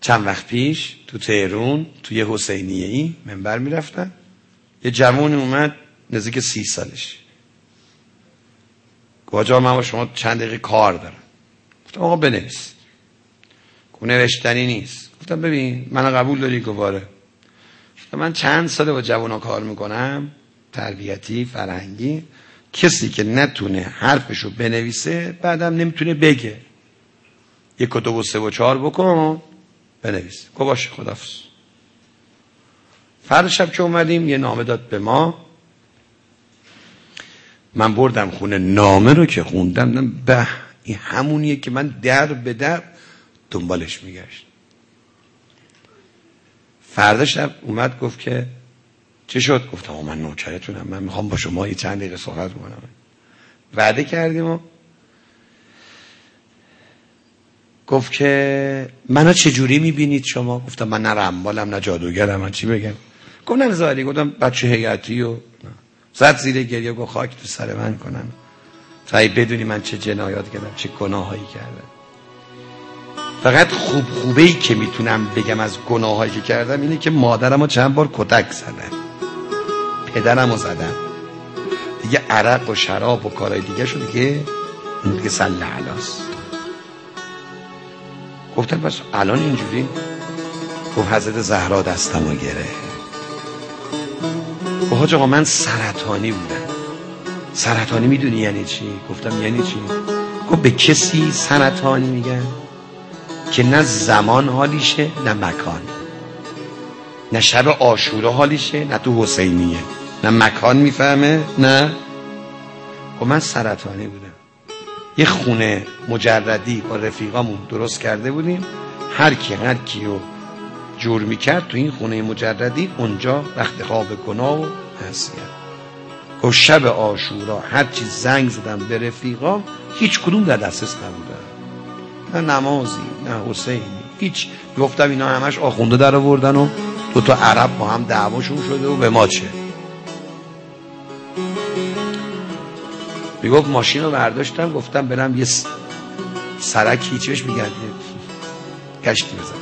چند وقت پیش تو تهرون توی حسینیه ای منبر می‌رفتن. یه جوانی اومد نزدیک سی سالش. گفت من با شما چند دقیقه کار دارم. گفتم آقا بنویس. نوشتنی نیست. گفتم ببین من قبول داری؟ گواره من چند ساله با جوانا کار می‌کنم؟ تربیتی فرهنگی. کسی که نتونه حرفشو بنویسه بعدم نمی‌تونه بگه. یک و دو و سه و چهار بکن. بنویس. گو باشه خدافز فرد شب که اومدیم یه نامه داد به ما. من بردم خونه نامه رو که خوندم به این همونیه که من در به در دنبالش میگشت. فردا شب اومد گفت که چه شد؟ گفتم من نوکرتونم من می‌خوام با شما یه چند دقیقه صحبت کنم. وعده کردیم و گفت که منو چجوری می‌بینید شما؟ گفتم من نه رمبالم نه جادوگرم من چی بگم؟ گفت نه زاری گفتم بچه هیئتی و زد زیر گریه گفت خاک تو سر من کنن. تا بدونی من چه جنایات کردم چه گناهایی کردم. فقط خوب خوبه ای که می‌تونم بگم از گناهایی که کردم اینه که مادرم رو چند بار کتک زدم پدرم رو زدم دیگه عرق و شراب و کارهای دیگه شد دیگه اون دیگه سل علاست گفتم بس الان اینجوری؟ گفت حضرت زهرا دستم رو گره. گفت آقا من سرطانی بودم. سرطانی می‌دونی یعنی چی؟ گفتم یعنی چی؟ گفت به کسی سرطانی میگن؟ که نه زمان حالیشه نه مکان. نه شب آشورا حالیشه نه تو حسینیه. نه مکان می‌فهمه نه؟ خب من سرطانی بودم. یه خونه مجردی با رفیقامون درست کرده بودیم. هر کی هر کیو جور می‌کرد تو این خونه مجردی اونجا وقت خواب گناه و حسیت گفت شب آشورا هر چی زنگ زدم به رفیقام هیچ کدوم در دسترس نبودن. نه نمازی نه حسینی هیچ. گفتم اینا همش آخونده در آوردن و دو تا عرب با هم دعواشون شده و به ما چه؟ می‌گفت ماشین رو برداشتم گفتم برم یه سرکی چیش میگن. گشتی بزن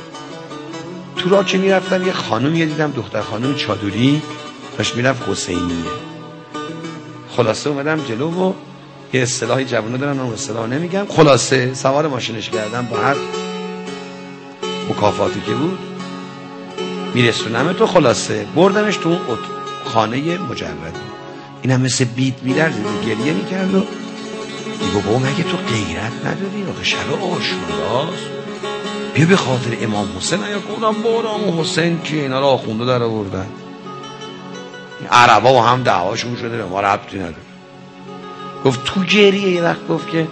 تو را که می‌رفتم یه خانم دیدم دختر خانم چادری داشت می‌رفت حسینیه. خلاصه اومدم جلو و یه اصطلاحی جوانو دارن اون اصطلاح نمیگم. خلاصه سوار ماشینش کردم با هر مکافاتی که بود. میرسونم تو خلاصه بردمش تو خانه مجردی این هم مثل بیت میدرد گریه می‌کرد و دیگه بابا مگه تو غیرت نداری؟ آخه شب آشوراست. بیا به خاطر امام حسین یا کنم بارم حسین که اینا رو آخونده در آوردن. عربا و هم دعواشون شده به ما ربطی نداره. گفت تو گریه یه وقت گفت که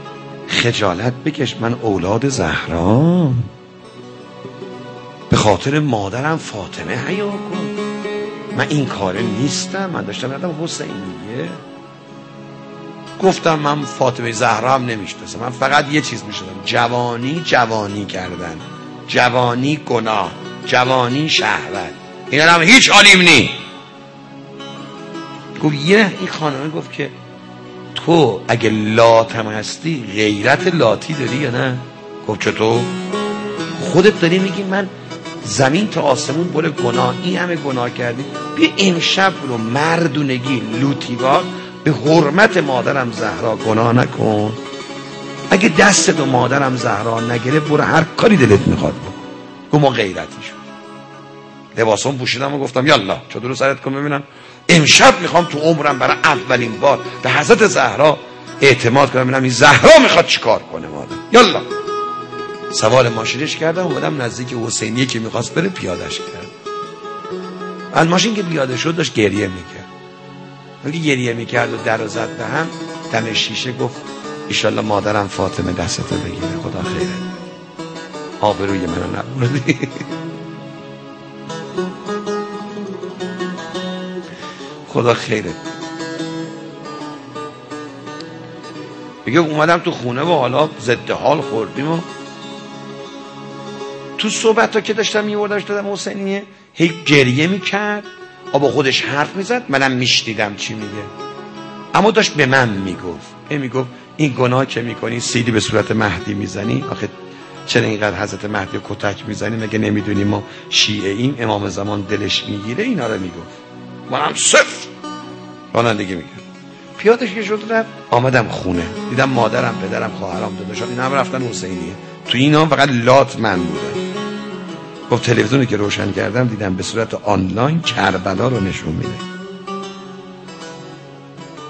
خجالت بکش من اولاد زهرام. به خاطر مادرم فاطمه حیا کن. من این کاره نیستم. من داشتم یادم حسینیه. گفتم من فاطمه زهرا هم نمی‌شناسم. من فقط یه چیز می‌شدم جوانی جوانی کردن. جوانی گناه. جوانی شهوت. این هم هیچ عالیم نی. گفت یه این خانمه گفت که تو اگه لاتم هستی غیرت لاتی داری یا نه؟ گفت چطور؟ خودت داری میگی من زمین تا آسمون بره گناه این همه گناه کردی. بیا امشب رو مردونگی لوتیوار به حرمت مادرم زهرا گناه نکن. اگه دست دو مادرم زهرا نگیره برو هر کاری دلت می‌خواد بکن. ما غیرتی شد. لباسم پوشیدم و گفتم یالا چطور سرت کن ببینم. امشب می‌خوام تو عمرم برای اولین بار به حضرت زهرا اعتماد کنم ببینم این زهرا می‌خواد چیکار کنه مادر. یالا. سوار ماشینش کردم اومدم نزدیک حسینیه که می‌خواست بره پیادش کرد. از ماشین که پیاده شد داشت گریه می‌کرد. وقتی گریه می‌کرد و در و زد به هم دم شیشه گفت ایشالله مادرم فاطمه دستتو بگیره خدا خیره. آبروی منو نبردی. خدا خیره. میگه اومدم تو خونه و حالا ضد حال خوردیم و تو صحبت ها که داشتم میوردمش دادم حسینیه هی گریه می‌کرد با خودش حرف می‌زد منم میشنیدم چی میگه. اما داشت به من می‌گفت. ای می‌گفت این گناه که می‌کنی سیدی به صورت مهدی می‌زنی؟ آخه چرا اینقدر حضرت مهدی کتک می‌زنیم مگه نمی‌دونی ما شیعه این امام زمان دلش می‌گیره؟ اینا رو می‌گفت. من هم صفر. رانندگی میگه پیادش که شد رفت آمدم خونه. دیدم مادرم پدرم خواهرام داداشم این هم رفتن حسینیه. تو اینا فقط لات من بودم. گفت تلویزیونی که روشن کردم دیدم به صورت آنلاین کربلا رو نشون میده.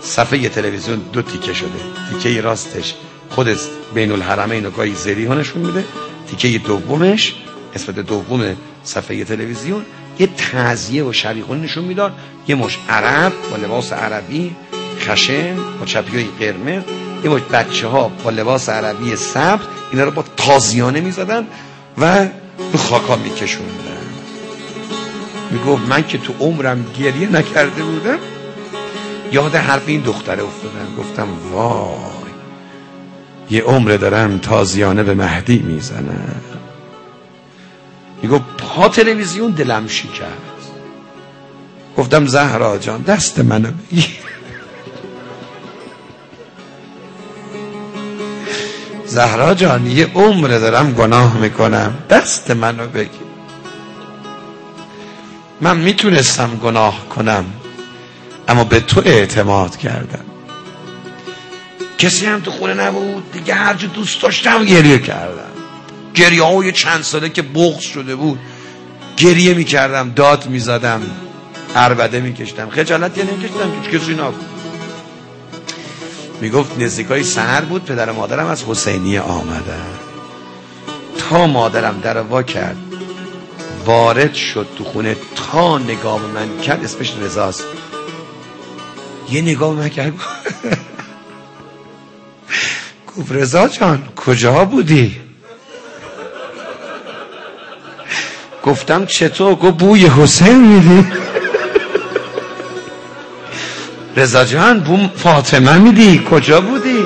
صفحه تلویزیون دو تیکه شده. تیکه راستش خود بین الحرمین و گاهی زری نشون میده. تیکه دومش قسمت دوم صفحه تلویزیون یه تعذیه و شریخونی نشون می‌داد. یه مش عرب با لباس عربی خشن با چپی قرمز. یه مش بچه ها با لباس عربی سبز اینا رو با تازیانه می‌زدن و خاکا میکشوندن می‌گفت من که تو عمرم گریه نکرده بودم یاد حرف این دختره افتادم. گفتم وای یه عمر دارم تازیانه به مهدی می‌زنم. میگو پا تلویزیون دلم کرد گفتم زهرا جان دست منو بگیر. زهرا جان یه عمر دارم گناه می‌کنم. دست منو بگیر. من می‌تونستم گناه کنم اما به تو اعتماد کردم. کسی هم تو خونه نبود دیگه هرچی دوست داشتم گریه کردم. گریه های چند ساله که بغض شده بود گریه می‌کردم داد می‌زدم عربده میکشتم. خجالت یه نمیکشتم هیچ کسی نبود. می‌گفت نزدیکای سهر بود پدر مادرم از حسینی آمدن. تا مادرم در وا کرد وارد شد تو خونه تا نگاه من کرد اسمش رزاست یه نگاه من کرد. گفت رضا جان کجا بودی؟ گفتم چطور؟ گفت بوی حسین میدی. رضا جان بو فاطمه میدی؟ کجا بودی؟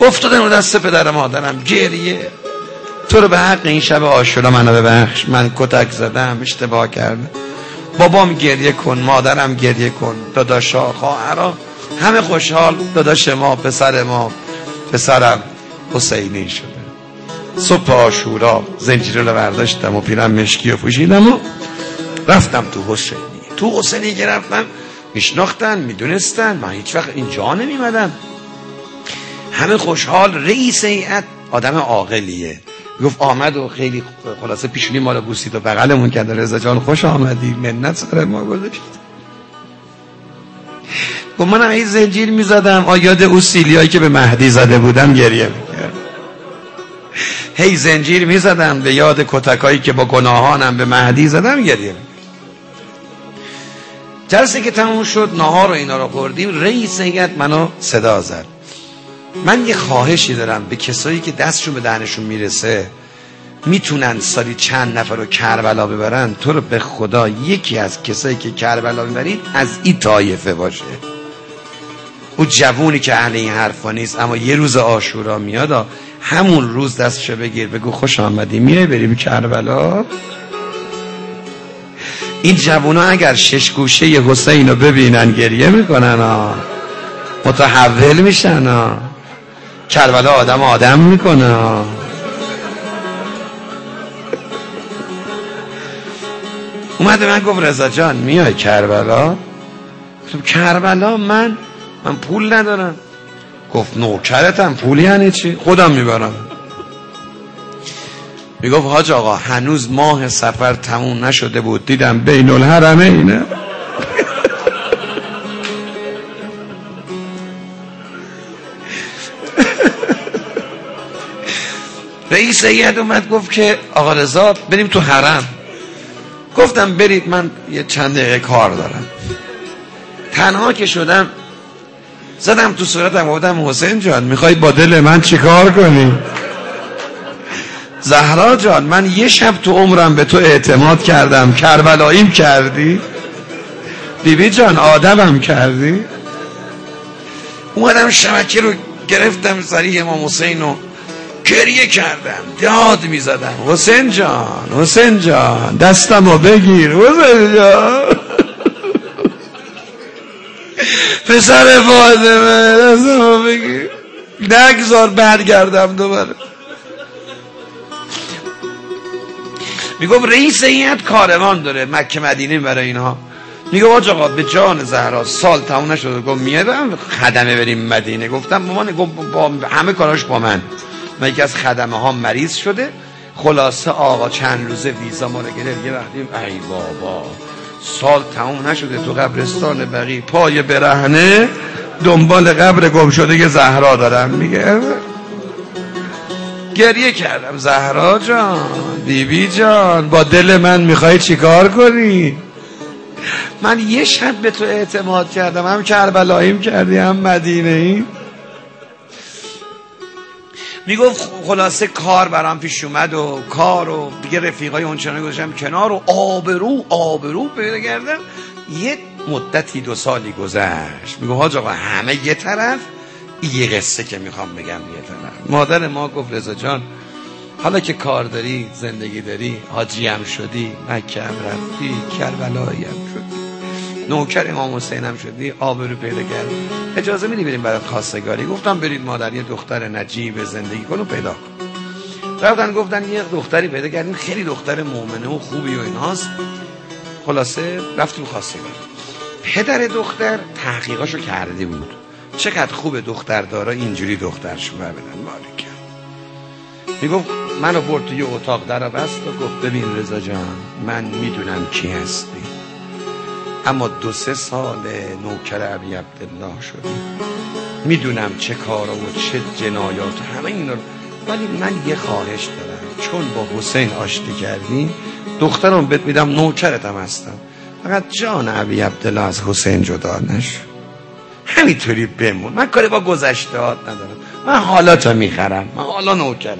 افتادم دست پدر مادرم گریه. تو رو به حق این شب آشورا منو ببخش. من کتک زدم اشتباه کردم. بابام گریه کن مادرم گریه کن. داداشا خواهرا. همه خوشحال. داداش ما پسر ما پسرم. حسینی شده. صبح آشورا زنجیره رو برداشتم و پیرم مشکی و پوشیدم و رفتم تو حسینی. تو حسینی که رفتم میشناختن می‌دونستن من هیچ وقت اینجا نمیمدم همه خوشحال رئیس هیئت آدم عاقلیه. گفت آمد و خیلی خلاصه پیشونی مال بوسید و بغلمون کرد. رضا جان خوش آمدی. منت سر ما گذاشت. گفت منم این زنجیر می‌زدم. آیاد او سیلیایی که به مهدی زده بودم گریه می‌کرد. هی زنجیر می‌زدم. به یاد کتکایی که با گناهانم به مهدی زدم گریه می‌کرد. جلسه که تموم شد نهار رو اینا رو خوردیم رئیس هیئت منو صدا زد. من یه خواهشی دارم به کسایی که دستشون به دهنشون می‌رسه می‌تونن سالی چند نفر رو کربلا ببرن تو رو به خدا یکی از کسایی که کربلا ببرید از این طایفه باشه. او جوونی که اهل این حرفا نیست اما یه روز آشورا میاد همون روز دستشو بگیر بگو خوش آمدی میای بریم کربلا؟ این جوونا اگر شش گوشه حسین رو ببینن گریه می‌کنن ها متحول میشن ها کربلا آدم آدم می‌کنه ها اومده من گفت رضا جان میای کربلا؟ کربلا؟ من من پول ندارم. گفت نوکرتم پولی یعنی چی؟ خودم می‌برم. می‌گفت حاج آقا هنوز ماه سفر تموم نشده بود. دیدم بین الحرمه اینه. رئیس هیئت اومد گفت که آقا رضا بریم تو حرم. گفتم برید من یه چند دقیقه کار دارم. تنها که شدم زدم تو صورتم گفتم حسین جان می‌خوای با دل من چیکار کنی؟ زهرا جان من یه شب تو عمرم به تو اعتماد کردم. کربلاییم کردی؟ بیبی جان آدمم کردی؟ اومدم شبکه رو گرفتم سری امام حسین و گریه کردم داد می‌زدم. حسین جان حسین جان دستم رو بگیر حسین جان. پسر فاطمه دستم رو بگیر. نگذار برگردم دوباره. می‌گفت رئیس هیئت کاروان داره مکه مدینه برای اینها میگه آج آقا به جان زهرا سال تموم نشده گفت میادم خدمه بریم مدینه. گفتم مامان گفت با همه کاراش با من. من یکی از خدمه ها مریض شده. خلاصه آقا چند روزه ویزا ما رو گرفت. یه وقتی ای بابا سال تموم نشده تو قبرستان بقی پای برهنه دنبال قبر گم شده که زهرا دارم میگه گریه کردم. زهرا جان بیبی جان با دل من می‌خوای چیکار کنی؟ من یه شب به تو اعتماد کردم. هم کربلاییم کردی هم مدینه ای می‌گفت خلاصه کار برام پیش اومد و کار و دیگه رفیقای اونچنان گذاشتم کنار و آبرو آبرو پیدا کردم. یه مدتی دو سالی گذشت. میگو حاج آقا همه یه طرف. یه قصه که می‌خوام بگم یه طرف مادر ما گفت رضا جان حالا که کار داری زندگی داری حاجی هم شدی مکه هم رفتی کربلایی هم شدی نوکر امام حسین هم شدی آبرو پیدا کرد اجازه میدی بریم برای خواستگاری؟ گفتم برید مادر یه دختر نجیب زندگی کن و پیدا کن. رفتن گفتن یه دختری پیدا کردیم خیلی دختر مؤمنه و خوبی و ایناست. خلاصه رفتیم خواستگاری. پدر دختر تحقیقاشو کرده بود. چقدر خوب دختر دارا اینجوری دخترشو بدن. مالک. می‌گفت منو برد توی اتاق در بست و گفت ببین رضا جان من می‌دونم کی هستی. اما دو سه سال نوکر عبی عبدالله شدی. می‌دونم چه کارا و چه جنایات همه اینا ولی من یه خواهش دارم. چون با حسین آشتی کردی دخترم بهت میدم نوکرتم هستم. فقط جان عبی عبدالله از حسین جدا نشو. همینطوری بمون. من کاری با گذشتهات ندارم. من حالا تا می‌خرم. من حالا نوکرت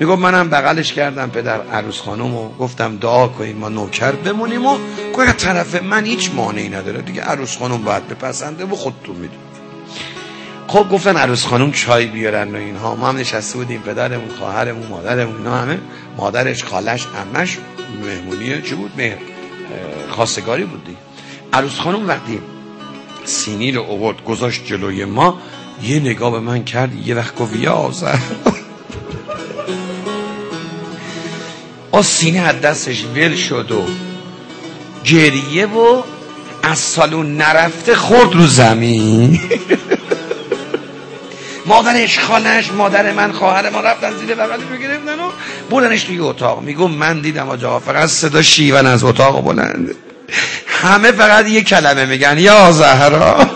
میگم منم بغلش کردم پدر عروس خانم و گفتم دعا کنیم ما نوکر بمونیم و گویا طرف من هیچ مانعی نداره. دیگه عروس خانم باید بپسنده و خودتون میدون خب گفتن عروس خانم چای بیارن و اینها. ما هم نشسته بودیم پدرمون خواهرمون مادرمون اینا همه. مادرش خالش امش مهمونی چی بود؟ مهر. خواستگاری بودی عروس خانم وقتی سینی رو اوورد گذاشت جلوی ما یه نگاه به من کرد یه وقت گفت یا آ سینه از دستش ول شد و گریه و از سالون نرفته خورد رو زمین. مادرش خانش مادر من خواهر ما رفتن زیر بغلش رو گرفتن و بردنش توی اتاق. میگم من دیدم آجا فقط صدا شیون از اتاق بلند همه فقط یه کلمه میگن. یا زهرا.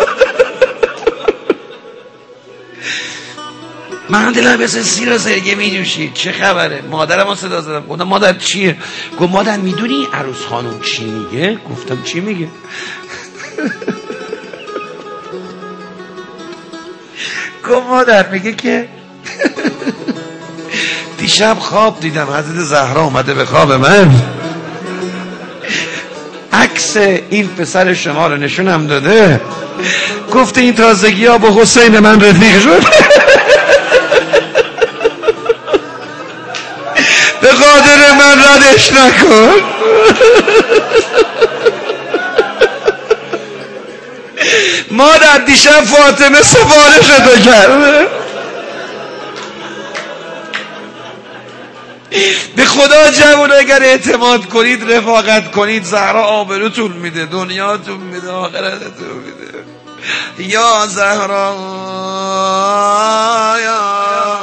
من دلم مثل سیر و سرگه می نوشید. چه خبره؟ مادرم ما صدا زدم. گفتم مادر چیه؟ گفت مادر می‌دونی عروس خانم چی میگه؟ گفتم چی میگه؟ گفت مادر میگه که دیشب خواب دیدم. حضرت زهرا اومده به خواب من. عکس این پسر شما رو نشونم داده. گفته این تازگی ها با حسین من رفیق شد به قادر من ردش نکن. مادر دیشب فاطمه سفارش تو کرده. خدا جوان اگر اعتماد کنید رفاقت کنید زهرا آبروتون میده دنیاتون میده آخرتتون میده. یا زهرا یا